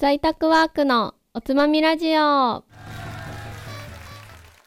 在宅ワークのおつまみラジオ。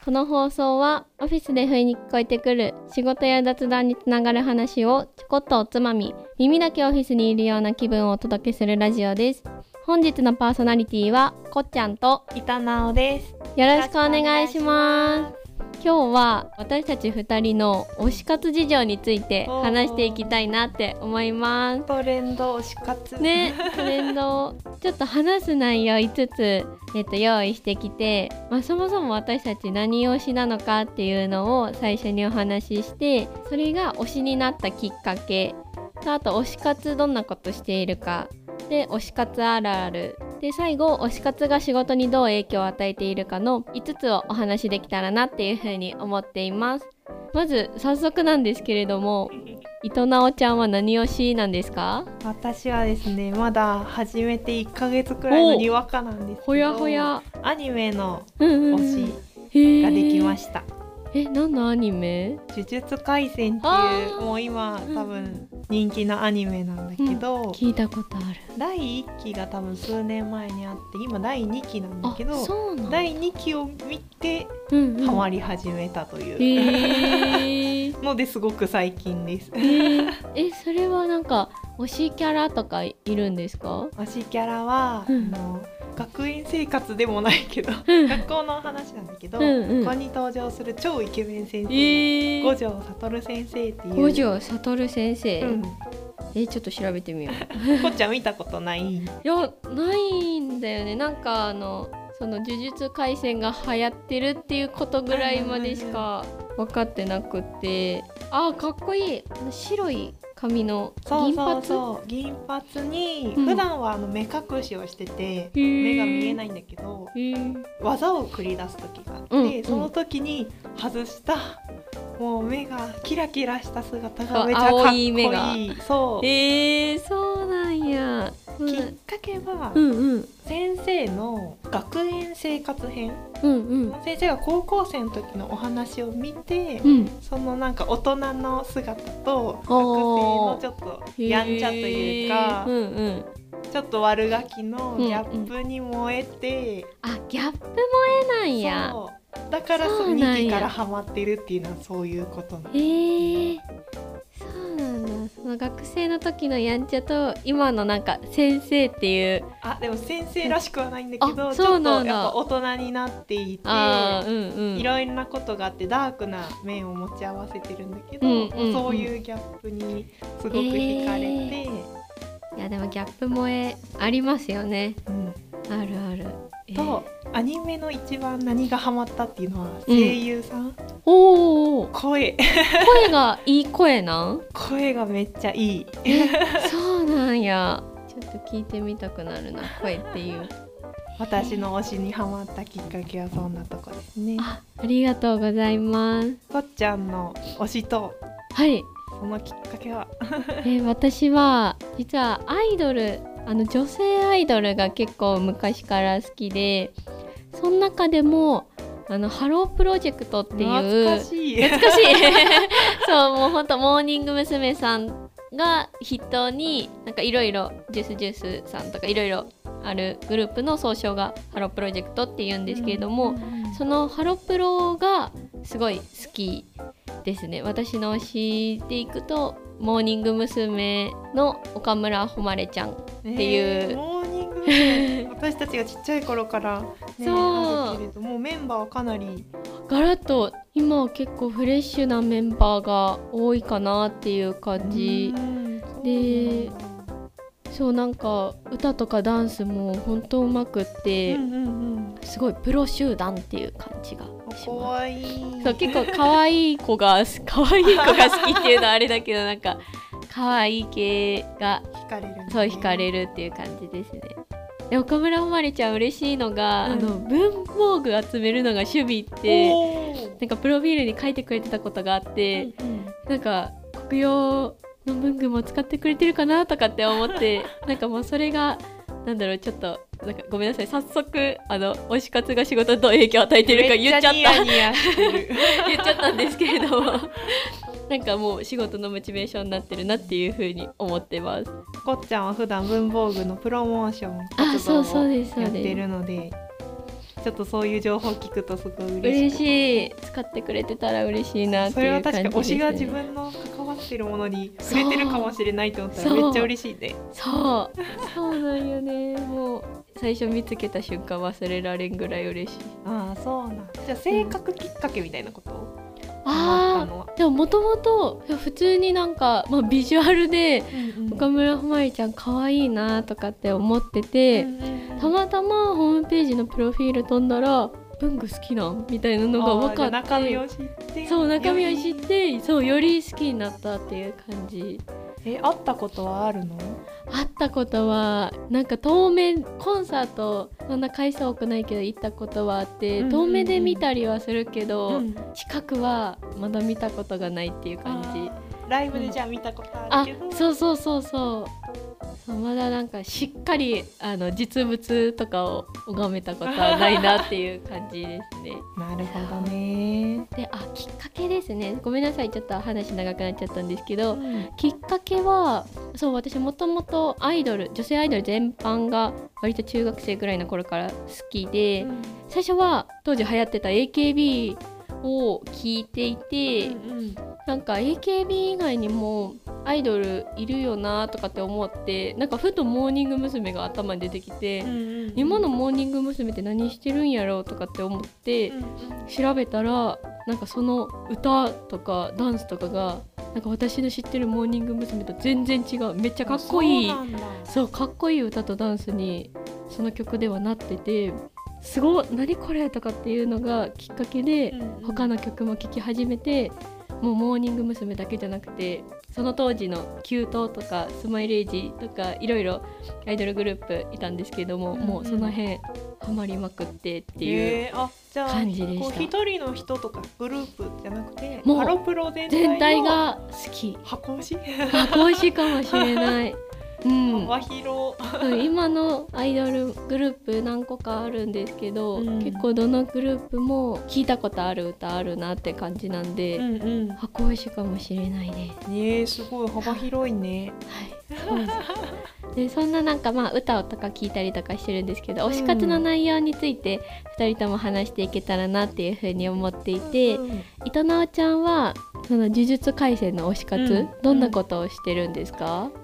この放送はオフィスで不意に聞こえてくる仕事や雑談につながる話をちょこっとおつまみ耳だけオフィスにいるような気分をお届けするラジオです。本日のパーソナリティはこっちゃんと板直です。よろしくお願いします今日は私たち2人の推し活事情について話していきたいなって思います。トレンド推し活。ね、トレンド。をちょっと話す内容5つ、えっと、用意してきて、まあ、そもそも私たち何推しなのかっていうのを最初にお話ししてそれが推しになったきっかけとあと推し活どんなことしているか。で推し活あるあるで最後推し活が仕事にどう影響を与えているかの5つをお話しできたらなっていうふうに思っていますまず早速なんですけれども糸直ちゃんは何推しなんですか？私はですね、まだ始めて1ヶ月くらいのにわかなんですけど。ほやほや。アニメのうんうんうん推しができました。え、何のアニメ？呪術廻戦ってあいうーもう今うん多分人気のアニメなんだけど、聞いたことある。第1期が多分数年前にあって今第2期なんだあけ、ど。第2期を見てうんうんハマり始めたという、へー のですごく最近です。えーえ、それはなんか推しキャラとかいるんですか？推しキャラは、うんあの学園生活でもないけどうん学校の話なんだけど、うんうんここに登場する超イケメン先え生、ー五条悟先生っていう五条悟先生。うん、え、ちょっと調べてみよう。こっちゃん見たことないいや、ないんだよね。なんかあの。その呪術廻戦が流行ってるっていうことぐらいまでしか分かってなくてあーかっこいい白い髪のそうそう銀髪そう。銀髪？に、うん。普段はあの目隠しをしてて、目が見えないんだけど技を繰り出す時があって、うんうん。その時に外したもう目がキラキラした姿がめちゃかっこ青い目が。いいそう、えー、そうなんや。きっかけは、うんうん。先生の学園生活編うんうん。先生が高校生の時のお話を見て、うん。そのなんか大人の姿と学生のちょっとやんちゃというか、うんうん。ちょっと悪ガキのギャップに燃えて、あギャップ萌えなんや。だからそそうなんや。2期からハマってるっていうのはそういうことなのへえー、そうその学生の時のやんちゃと今のなんか先生っていう。あでも先生らしくはないんだけどあちょっとやっぱ大人になっていてあーうんうん。いろいろなことがあってダークな面を持ち合わせてるんだけど、うんうんうん。そういうギャップにすごく惹かれて、いやでもギャップ萌えありますよね。うん。あるある。えーとアニメの一番何がハマったっていうのは声優さん、おお声声がいい声なん？声がめっちゃいいえそうなんや。ちょっと聞いてみたくなるな声っていう。私の推しにハマったきっかけはそんなとこですねあありがとうございます。こっちゃんの推しとはい。そのきっかけは えー私は実はアイドルあの女性アイドルが結構昔から好きでその中でもあのハロープロジェクトっていう懐かしい そうもうほんとモーニング娘。さんが筆頭になんかいろいろ Juice=Juice さんとかいろいろあるグループの総称がハロープロジェクトっていうんですけれども、そのハロプロがすごい好きですね私の推しでいくとモーニング娘。の岡村ほまれちゃんっていう。モーニング娘。私たちがちっちゃい頃から、ね、そう。けれどもメンバーはかなりガラッと今は結構フレッシュなメンバーが多いかなっていう感じ。うんでそうなんか歌とかダンスも本当うまくって、うんうんうん。すごいプロ集団っていう感じがしかます。わいい。そう結構可愛い子が可愛い子が好きっていうのはあれだけどなんか可愛い系が惹かれる、ね、そう惹かれるっていう感じですね。で岡村誉れちゃん嬉しいのが、うん。あの文房具集めるのが趣味ってなんかプロフィールに書いてくれてたことがあって、うんなんか国用の文具も使ってくれてるかなとかって思って なんかもうそれがなんだろうちょっとなんかごめんなさい早速あの推し活が仕事にどう影響を与えてるか言っちゃった。言っちゃったんですけれどもなんかもう仕事のモチベーションになってるなっていう風に思ってます。こっちゃんは普段文房具のプロモーションあ活動そうそうをやってるのでちょっとそういう情報聞くとすごい嬉嬉しいしい。使ってくれてたら嬉しいなって。それいう感じです、ね、は確か推しが自分の関わってるものに触れてるかもしれないと思ったらそうめっちゃ嬉しいね。そう。そうなんよね。もう最初見つけた瞬間忘れられんぐらい嬉しい。ああそうなん。じゃあ性格きっかけみたいなこと、思ったあのは。ーでももともと普通になんか、まあ、ビジュアルで岡村ほまりちゃん可愛いなとかって思ってて、たまたまホームページのプロフィール飛んだら文具好きなんみたいなのが分かって。中身を知って。そう中身を知ってそうより好きになったっていう感じ。え会ったことはあるの？会ったことはなんか遠目コンサートそんな回数多くないけど行ったことはあって、うんうんうん。遠目で見たりはするけど、うん。近くはまだ見たことがないっていう感じ。ライブでじゃあ見たことああるけど、そうそうそうそうそうまだなんかしっかりあの実物とかを拝めたことはないなっていう感じですね。なるほどね、であきっかけですね。ごめんなさいちょっと話長くなっちゃったんですけど、うん。きっかけはそう私もともとアイドル女性アイドル全般が割と中学生ぐらいの頃から好きで、最初は当時流行ってた AKB を聞いていて、うんなんか AKB 以外にもアイドルいるよなとかって思ってなんかふとモーニング娘。が頭に出てきて、うんうん今のモーニング娘。って何してるんやろうとかって思って調べたらなんかその歌とかダンスとかがなんか私の知ってるモーニング娘。と全然違うめっちゃかっこいいそうかっこいい歌とダンスにその曲ではなっててすごい何これとかっていうのがきっかけで、うんうん他の曲も聴き始めてもうモーニング娘。だけじゃなくてその当時のキュートとかスマイレージとかいろいろアイドルグループいたんですけども、うんうん。もうその辺ハマりまくってっていう、感じでした。こう一人の人とかグループじゃなくてもうハロプロ全体の全体が好き。箱推し？箱推しかもしれない。うん、幅広。うん今のアイドルグループ何個かあるんですけど、うん。結構どのグループも聞いたことある歌あるなって感じなんで、んうん。箱推しかもしれないです。ねえすごい幅広いね。はい、でそんななんかまあ歌とか聞いたりとかしてるんですけど、推し活の内容について2人とも話していけたらなっていうふうに思っていて、うん。糸直ちゃんはその呪術廻戦の推し活、うん。どんなことをしてるんですか、うん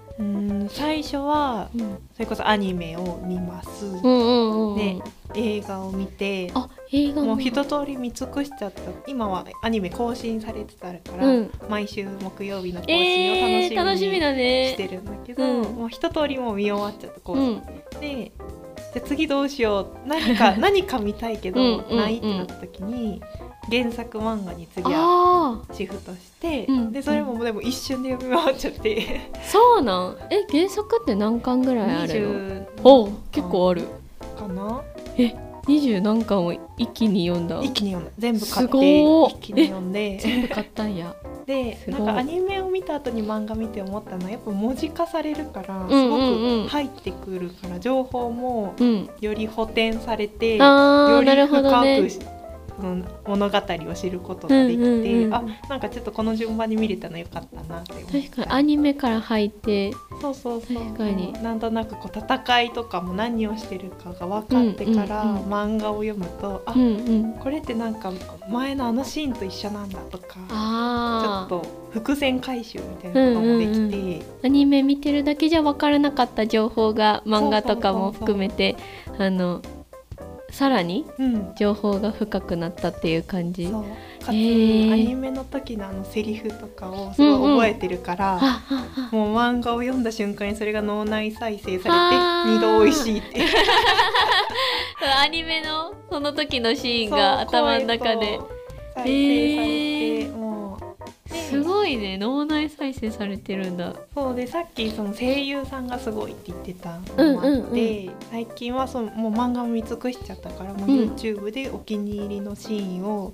最初はうん、それこそアニメを見ます、うんうんうんで映画を見てあ映画も。う一通り見尽くしちゃった。今はアニメ更新されてたから、うん。毎週木曜日の更えー、新を楽しみに楽してるんだけど、うん。もう一通りもう見終わっちゃった。更新、うん。でじゃあ次どうしよう。何か 何か見たいけどうんうん。ないってなった時に原作漫画に次はシフトして、うん。でそれもでも一瞬で読み終わっちゃって。そうなん？え原作って何巻ぐらいあるの？20お結構ある。かな？え二十何巻を一気に読んだ？一気に読んだ。全部買すって一気に読んで。全部買ったんや。でなんかアニメを見た後に漫画見て思ったのはやっぱ文字化されるからすうんごうんうん。く入ってくるから情報もうん。より補填されてよりあーなるほど深ね。く物語を知ることができて、うんうんうんあなんかちょっとこの順番に見れたのよかったなって確かにアニメから入ってそうそうそう。確かに。なんとなくこう戦いとかも何をしてるかが分かってから、うんうんうん漫画を読むとあ、うんうん。これってなんか前のあのシーンと一緒なんだとかちょっと伏線回収みたいなこともできて、うんうんアニメ見てるだけじゃ分からなかった情報が漫画とかも含めてあのさらにうん。情報が深くなったっていう感じ。そう。かつ、へー。アニメの時のあのセリフとかをすごい覚えてるから、ああもう漫画を読んだ瞬間にそれが脳内再生されて二度美味しいってあ アニメのその時のシーンが頭の中で。再生されて、へーごいね脳内再生されてるんだ。そうでさっきその声優さんがすごいって言ってたのもあって、うんうんう最近はそのもう漫画も見尽くしちゃったからもううん。YouTube でお気に入りのシーンを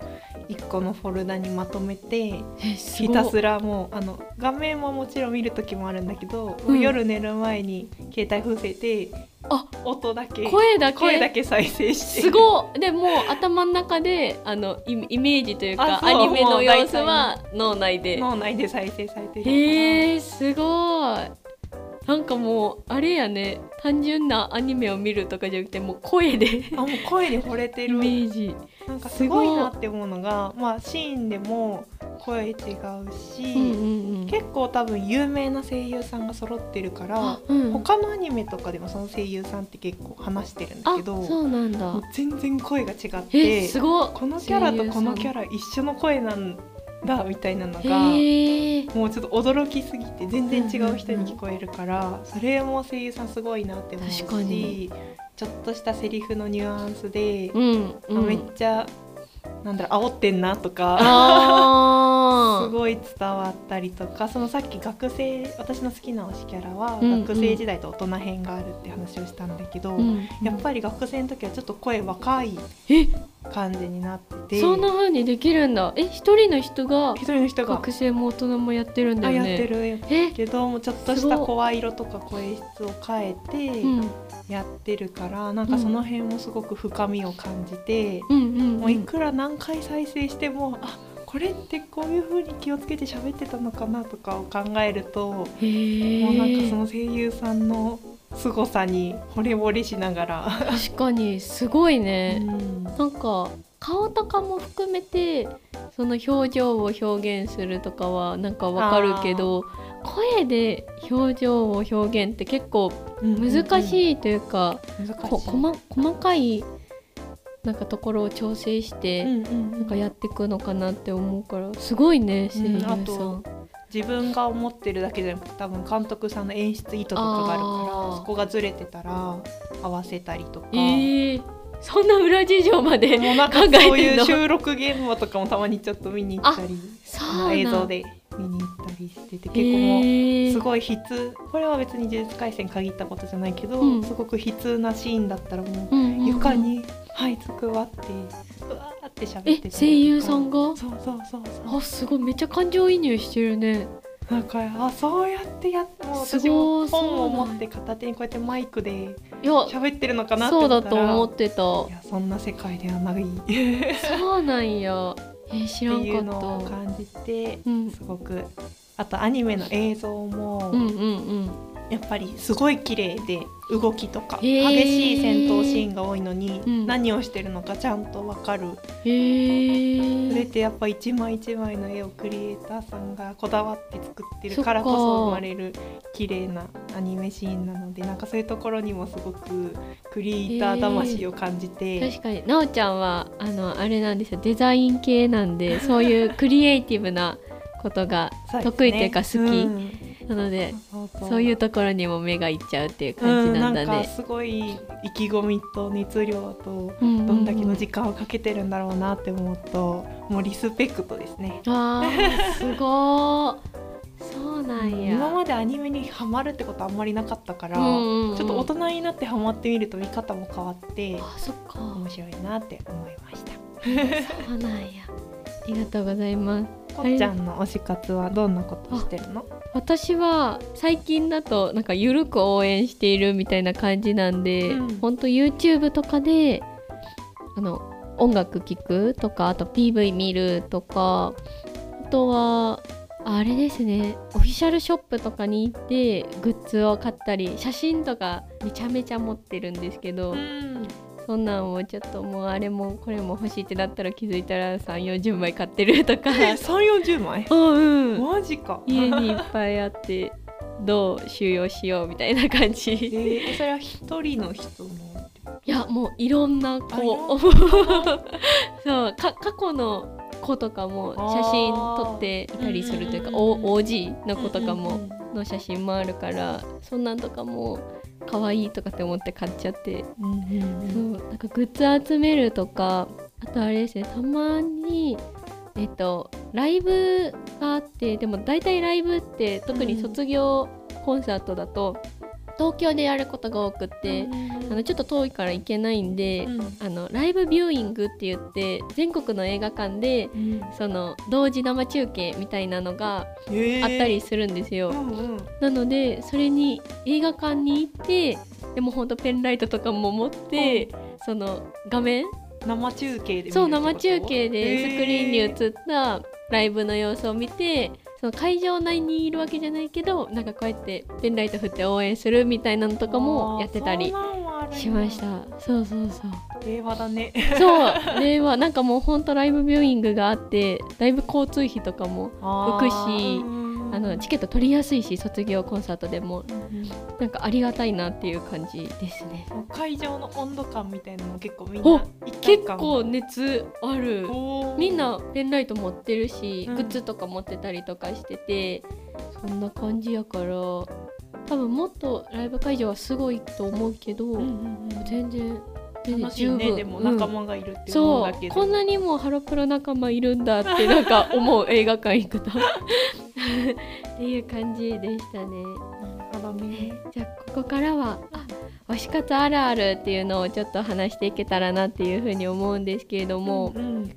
一個のフォルダにまとめてえすごいひたすらもうあの画面ももちろん見る時もあるんだけど、うん。夜寝る前に携帯伏せてあ音だけ。声だけ？声だけ再生して。すごいでもう頭の中であのイイメージというかアニメの様子は脳内で。脳内で再生されてる。へえすごい。なんかもうあれやね。単純なアニメを見るとかじゃなくてもう声で。あもう声に惚れてる。イメージなんかすごいなって思うのがまあシーンでも声違うし、うんうんうん。結構多分有名な声優さんが揃ってるからあ、うん。他のアニメとかでもその声優さんって結構話してるんだあけどそうなんだ。全然声が違っえてすごっ。このキャラとこのキャララ一緒の声なんだみたいなのがもうちょっと驚きすぎて全然違う人に聞こえるから、それも声優さんすごいなって思うし確かに。ちょっとしたセリフのニュアンスで、うん、うん、めっちゃなんだろう煽ってんなとか。あ すごい伝わったりとかそのさっき学生私の好きな推しキャラは、うんうん。学生時代と大人編があるって話をしたんだけど、うん。やっぱり学生の時はちょっと声若いえ感じになってて。そんな風にできるんだ。え一人の人が一人の人が。学生も大人もやってるんだあよね。やってる。え？るけどもうちょっとした声色とか声質を変えてうん。やってるから、なんかその辺もすごく深みを感じて、うんうんもういくら何回再生してもあこれってこういう風に気をつけて喋ってたのかなとかを考えるともうなんかその声優さんの凄さに惚れ惚れしながら、確かにすごいね、うん。なんか顔とかも含めてその表情を表現するとかはなんかわかるけど声で表情を表現って結構難い、しいというか、難しい。こ細細かいなんかところを調整して、うんうんなんかやっていくのかなって思うからすごいね声優さん。あと自分が思ってるだけじゃなくて多分監督さんの演出意図とかがあるからそこがずれてたら合わせたりとか、えー、そんな裏事情までもうなんかそういう収録現場とかもたまにちょっと見に行ったり映像で見に行ったりしてて結構もうすごい筆これは別に呪術廻戦限ったことじゃないけど、うん。すごく悲痛なシーンだ這ったらもう床に這いつくばってうわーって喋って声優さんが？そうそうそうそう。あすごい。めっちゃ感情移入してるね。なんかあそうやってやってもうす私ごいも本を持って片手にこうやってマイクで喋ってるのかなってそうだと思ってた。いやそんな世界ではない。ってそうなんや。えー知らんかった。を感じてうん。すごく。あとアニメの映像もうんうんうんやっぱりすごい綺麗で動きとか激しい戦闘シーンが多いのにうん。何をしてるのかちゃんとわかる。それってやっぱ一枚一枚の絵をクリエイターさんがこだわって作ってるからこそ生まれる綺麗なアニメシーンなのでなんかそういうところにもすごくクリエイター魂を感じて、確かに。なおちゃんはあのあれなんですよ。デザイン系なんでそういうクリエイティブなことが 得意っていうか好き。うんなので、そういうところにも目がいっちゃうっていうう感じんなんだね。なんかすごい意気込みと熱量とどんだけの時間をかけてるんだろうなって思うともうリスペクトですね。あーすごーそうなんや。今までアニメにハマるってことあんまりなかったから、うんうんうんちょっと大人になってハマってみると見方も変わってあそっか面白いなって思いました。そうなんや。ありがとうございます。ちゃんの推し活はどんなことしてるの？私は最近だとなんかゆるく応援しているみたいな感じなんで、うんほんと YouTube とかであの音楽聴くとかあと PV 見るとかあとはあれですねオフィシャルショップとかに行ってグッズを買ったり写真とかめちゃめちゃ持ってるんですけど、ん、そんなんをちょっともうあれもこれも欲しいってなったら気づいたら3 4 0枚買ってるとか。え、三四十枚？うんうん。マジか。家にいっぱいあってどう収容しようみたいな感えじー、それは一人の人の。いやもういろんな子。そうか過去の子とかも写真撮っていたりするというか OG の子とかもの写真もあるからそんなんとかも可愛いとかって思って買っちゃって。うんうんうん。そうなんかグッズ集めるとかあとあれですねたまにえっとライブがあってでも大体ライブって特に卒業コンサートだと東京でやることが多くって、あのちょっと遠いから行けないんで、うん。あのライブビューイングって言って全国の映画館でうん。その同時生中継みたいなのがえ。ーあったりするんですよ。なのでそれに映画館に行ってでもほんとペンライトとかも持って、その画面生中継でそう生中継でスクリーンに映ったライブの様子を見てその会場内にいるわけじゃないけどなんかこうやってペンライト振って応援するみたいなのとかもやってたりしました。そうそうそう。令和だね。そう令和。なんかもうほんとライブビューイングがあってだいぶ交通費とかも浮くしあのチケット取りやすいし卒業コンサートでも。なんかありがたいなっていう感じですね。会場の温度感みたいなの結構みんな結構熱ある。みんなペンライト持ってるし、うん、グッズとか持ってたりとかしててそんな感じやから多分もっとライブ会場はすごいと思うけど、うんうんうん、全然楽しいね。でも仲間がいるって思うだけで、う。ん、こんなにもハロプロ仲間いるんだってなんか思う映画館行くと。っていう感じでしたね。ね。じゃあここからはあ推し活あるあるっていうのをちょっと話していけたらなっていうふうに思うんですけれども、うんうん、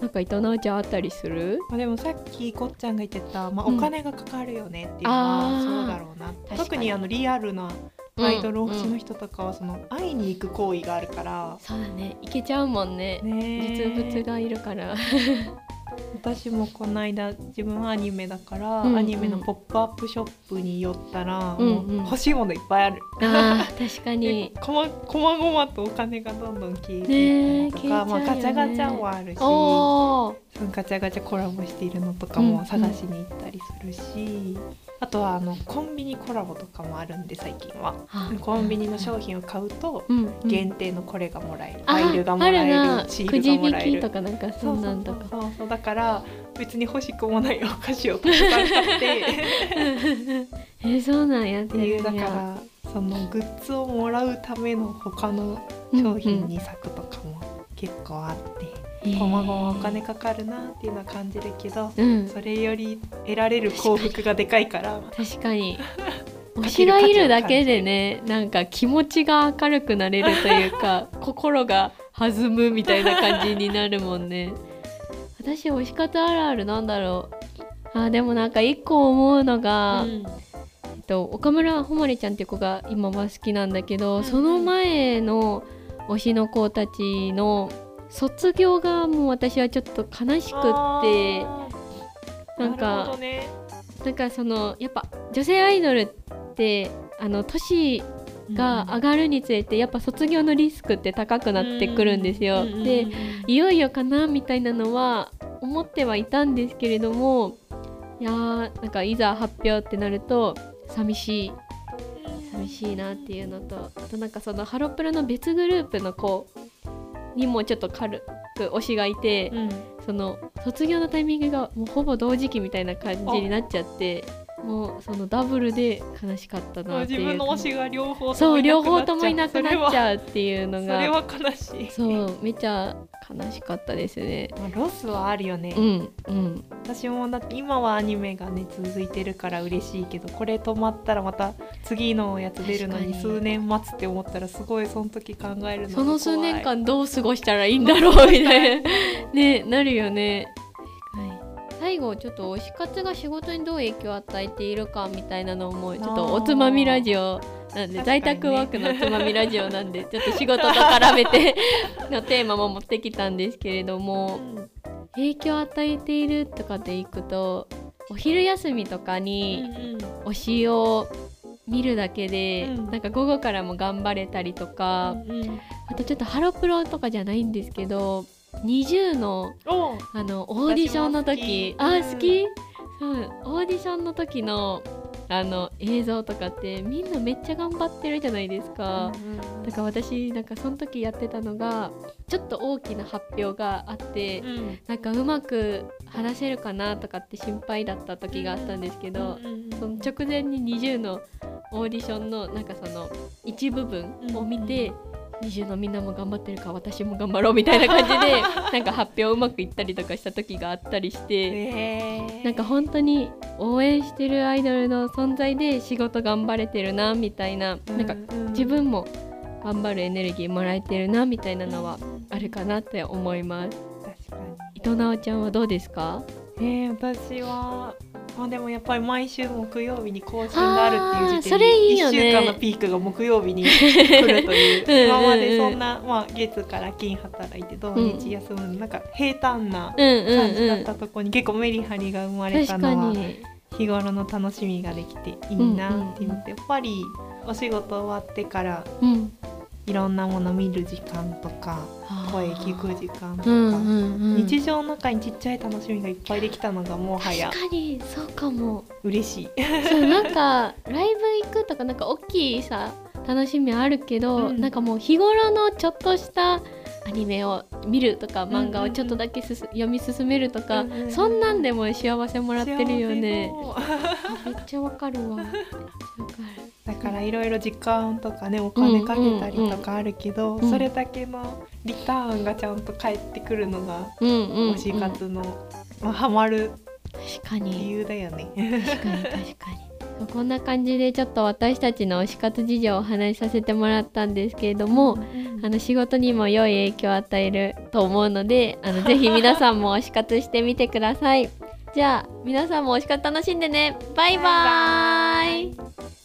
なんか伊藤直ちゃんあったりする？あでもさっきこっちゃんが言ってた、まあ、お金がかかるよねっていうのはそうだろうな、うん、特にあのリアルなアイドル推しの人とかはその会いに行く行為があるから、そうだね。行けちゃうもんね。ね実物がいるから。私もこの間自分はアニメだから、うんうん、アニメのポップアップショップに寄ったら、うんうん、欲しいものいっぱいある。あ 確かに。こまこまごまとお金がどんどん消えていったりとか、ね、まあ、ガチャガチャもあるしそのガチャガチャコラボしているのとかも探しに行ったりするし。うんうんあとはあのコンビニコラボとかもあるんで最近は、コンビニの商品を買うと限定のこれがもらえる、ファイルがもらえるシールがもらえる。とかなんかそんなんとか。そうそうだから別に欲しくもないお菓子をたくさん買って。えそうなんやっていうだからそのグッズをもらうための他の商品に咲くとかも結構あって。こまごまお金かかるなっていうのは感じるけど、うん、それより得られる幸福がでかいから。確かに。推しがいるだけでねなんか気持ちが明るくなれるというか 心が弾むみたいな感じになるもんね。私推し方あるあるなんだろう。あでもなんか一個思うのが、うん、えっと、岡村ほまりちゃんっていう子が今は好きなんだけど、うん、その前の推しの子たちの卒業がもう私はちょっと悲しくってなんか、ね、なんかそのやっぱ女性アイドルってあの年が上がるにつれてやっぱ卒業のリスクって高くなってくるんですよ。でいよいよかなみたいなのは思ってはいたんですけれどもいやーなんかいざ発表ってなると寂しい。寂しいなっていうのとあとなんかそのハロプロの別グループの子にもちょっと軽く推しがいて、うん、その卒業のタイミングがもうほぼ同時期みたいな感じになっちゃってもうそのダブルで悲しかったなっていう自分の推しが両方そう両方ともいなくなっちゃうっていうのが。それは悲しい。そうめちゃ悲しかったですね、まあ、ロスはあるよね。うんうん。私もだって今はアニメがね続いてるから嬉しいけどこれ止まったらまた次のやつ出るのに数年待つって思ったらすごいその時考えるのその数年間どう過ごしたらいいんだろうみたいな。ねなるよね最後ちょっと推し活が仕事にどう影響を与えているかみたいなのもちょっとおつまみラジオなんで、在宅ワークのつまみラジオなんでちょっと仕事と絡めて のテーマも持ってきたんですけれども、影響を与えているとかでいくとお昼休みとかに推しを見るだけで、うん、なんか午後からも頑張れたりとか、うんうん、あとちょっとハロプロとかじゃないんですけど20のあのオーディションの時あ好き、うん、オーディションの時のあの映像とかってみんなめっちゃ頑張ってるじゃないですか、うん、だから私なんかその時やってたのがちょっと大きな発表があって、うん、なんかうまく話せるかなとかって心配だった時があったんですけど、うん、その直前に20のオーディションのなんかその一部分を見て、20のみんなも頑張ってるから私も頑張ろうみたいな感じで なんか発表うまくいったりとかした時があったりして、えー、なんか本当に応援してるアイドルの存在で仕事頑張れてるなみたいな,、なんか自分も頑張るエネルギーもらえてるなみたいなのはあるかなって思います。確かに。伊藤直ちゃんはどうですか？えー、私はまあでもやっぱり毎週木曜日に更新があるっていう時点でいい1週間のピークが木曜日に来るという今までそんな、まあ、月から金働いて土日休む、うん、なんか平坦な感じだったところに結構メリハリが生まれたのは日頃の楽しみができていいなっていうのってやっぱりお仕事終わってから、うんいろんなもの見る時間とか声聞く時間とか、うんうんうん、日常の中にちっちゃい楽しみがいっぱいできたのがもはや確かにそうかも。嬉しい。そうなんか ライブ行くとかなんか大きいさ楽しみあるけど、うん、なんかもう日頃のちょっとしたアニメを見るとか漫画をちょっとだけすす、読み進めるとか、うんうん、そんなんでも幸せもらってるよね。めっちゃわかるわ。だからいろいろ時間とかねお金かけたりとかあるけど、うんうんうん、それだけのリターンがちゃんと返ってくるのが推し活の、まあ、ハマる理由だよね。確かに確かにこんな感じでちょっと私たちの推し活事情をお話しさせてもらったんですけれども、うん、あの仕事にも良い影響を与えると思うのであのぜひ皆さんも推し活してみてください。じゃあ皆さんも推し活楽しんでね。バイバーイ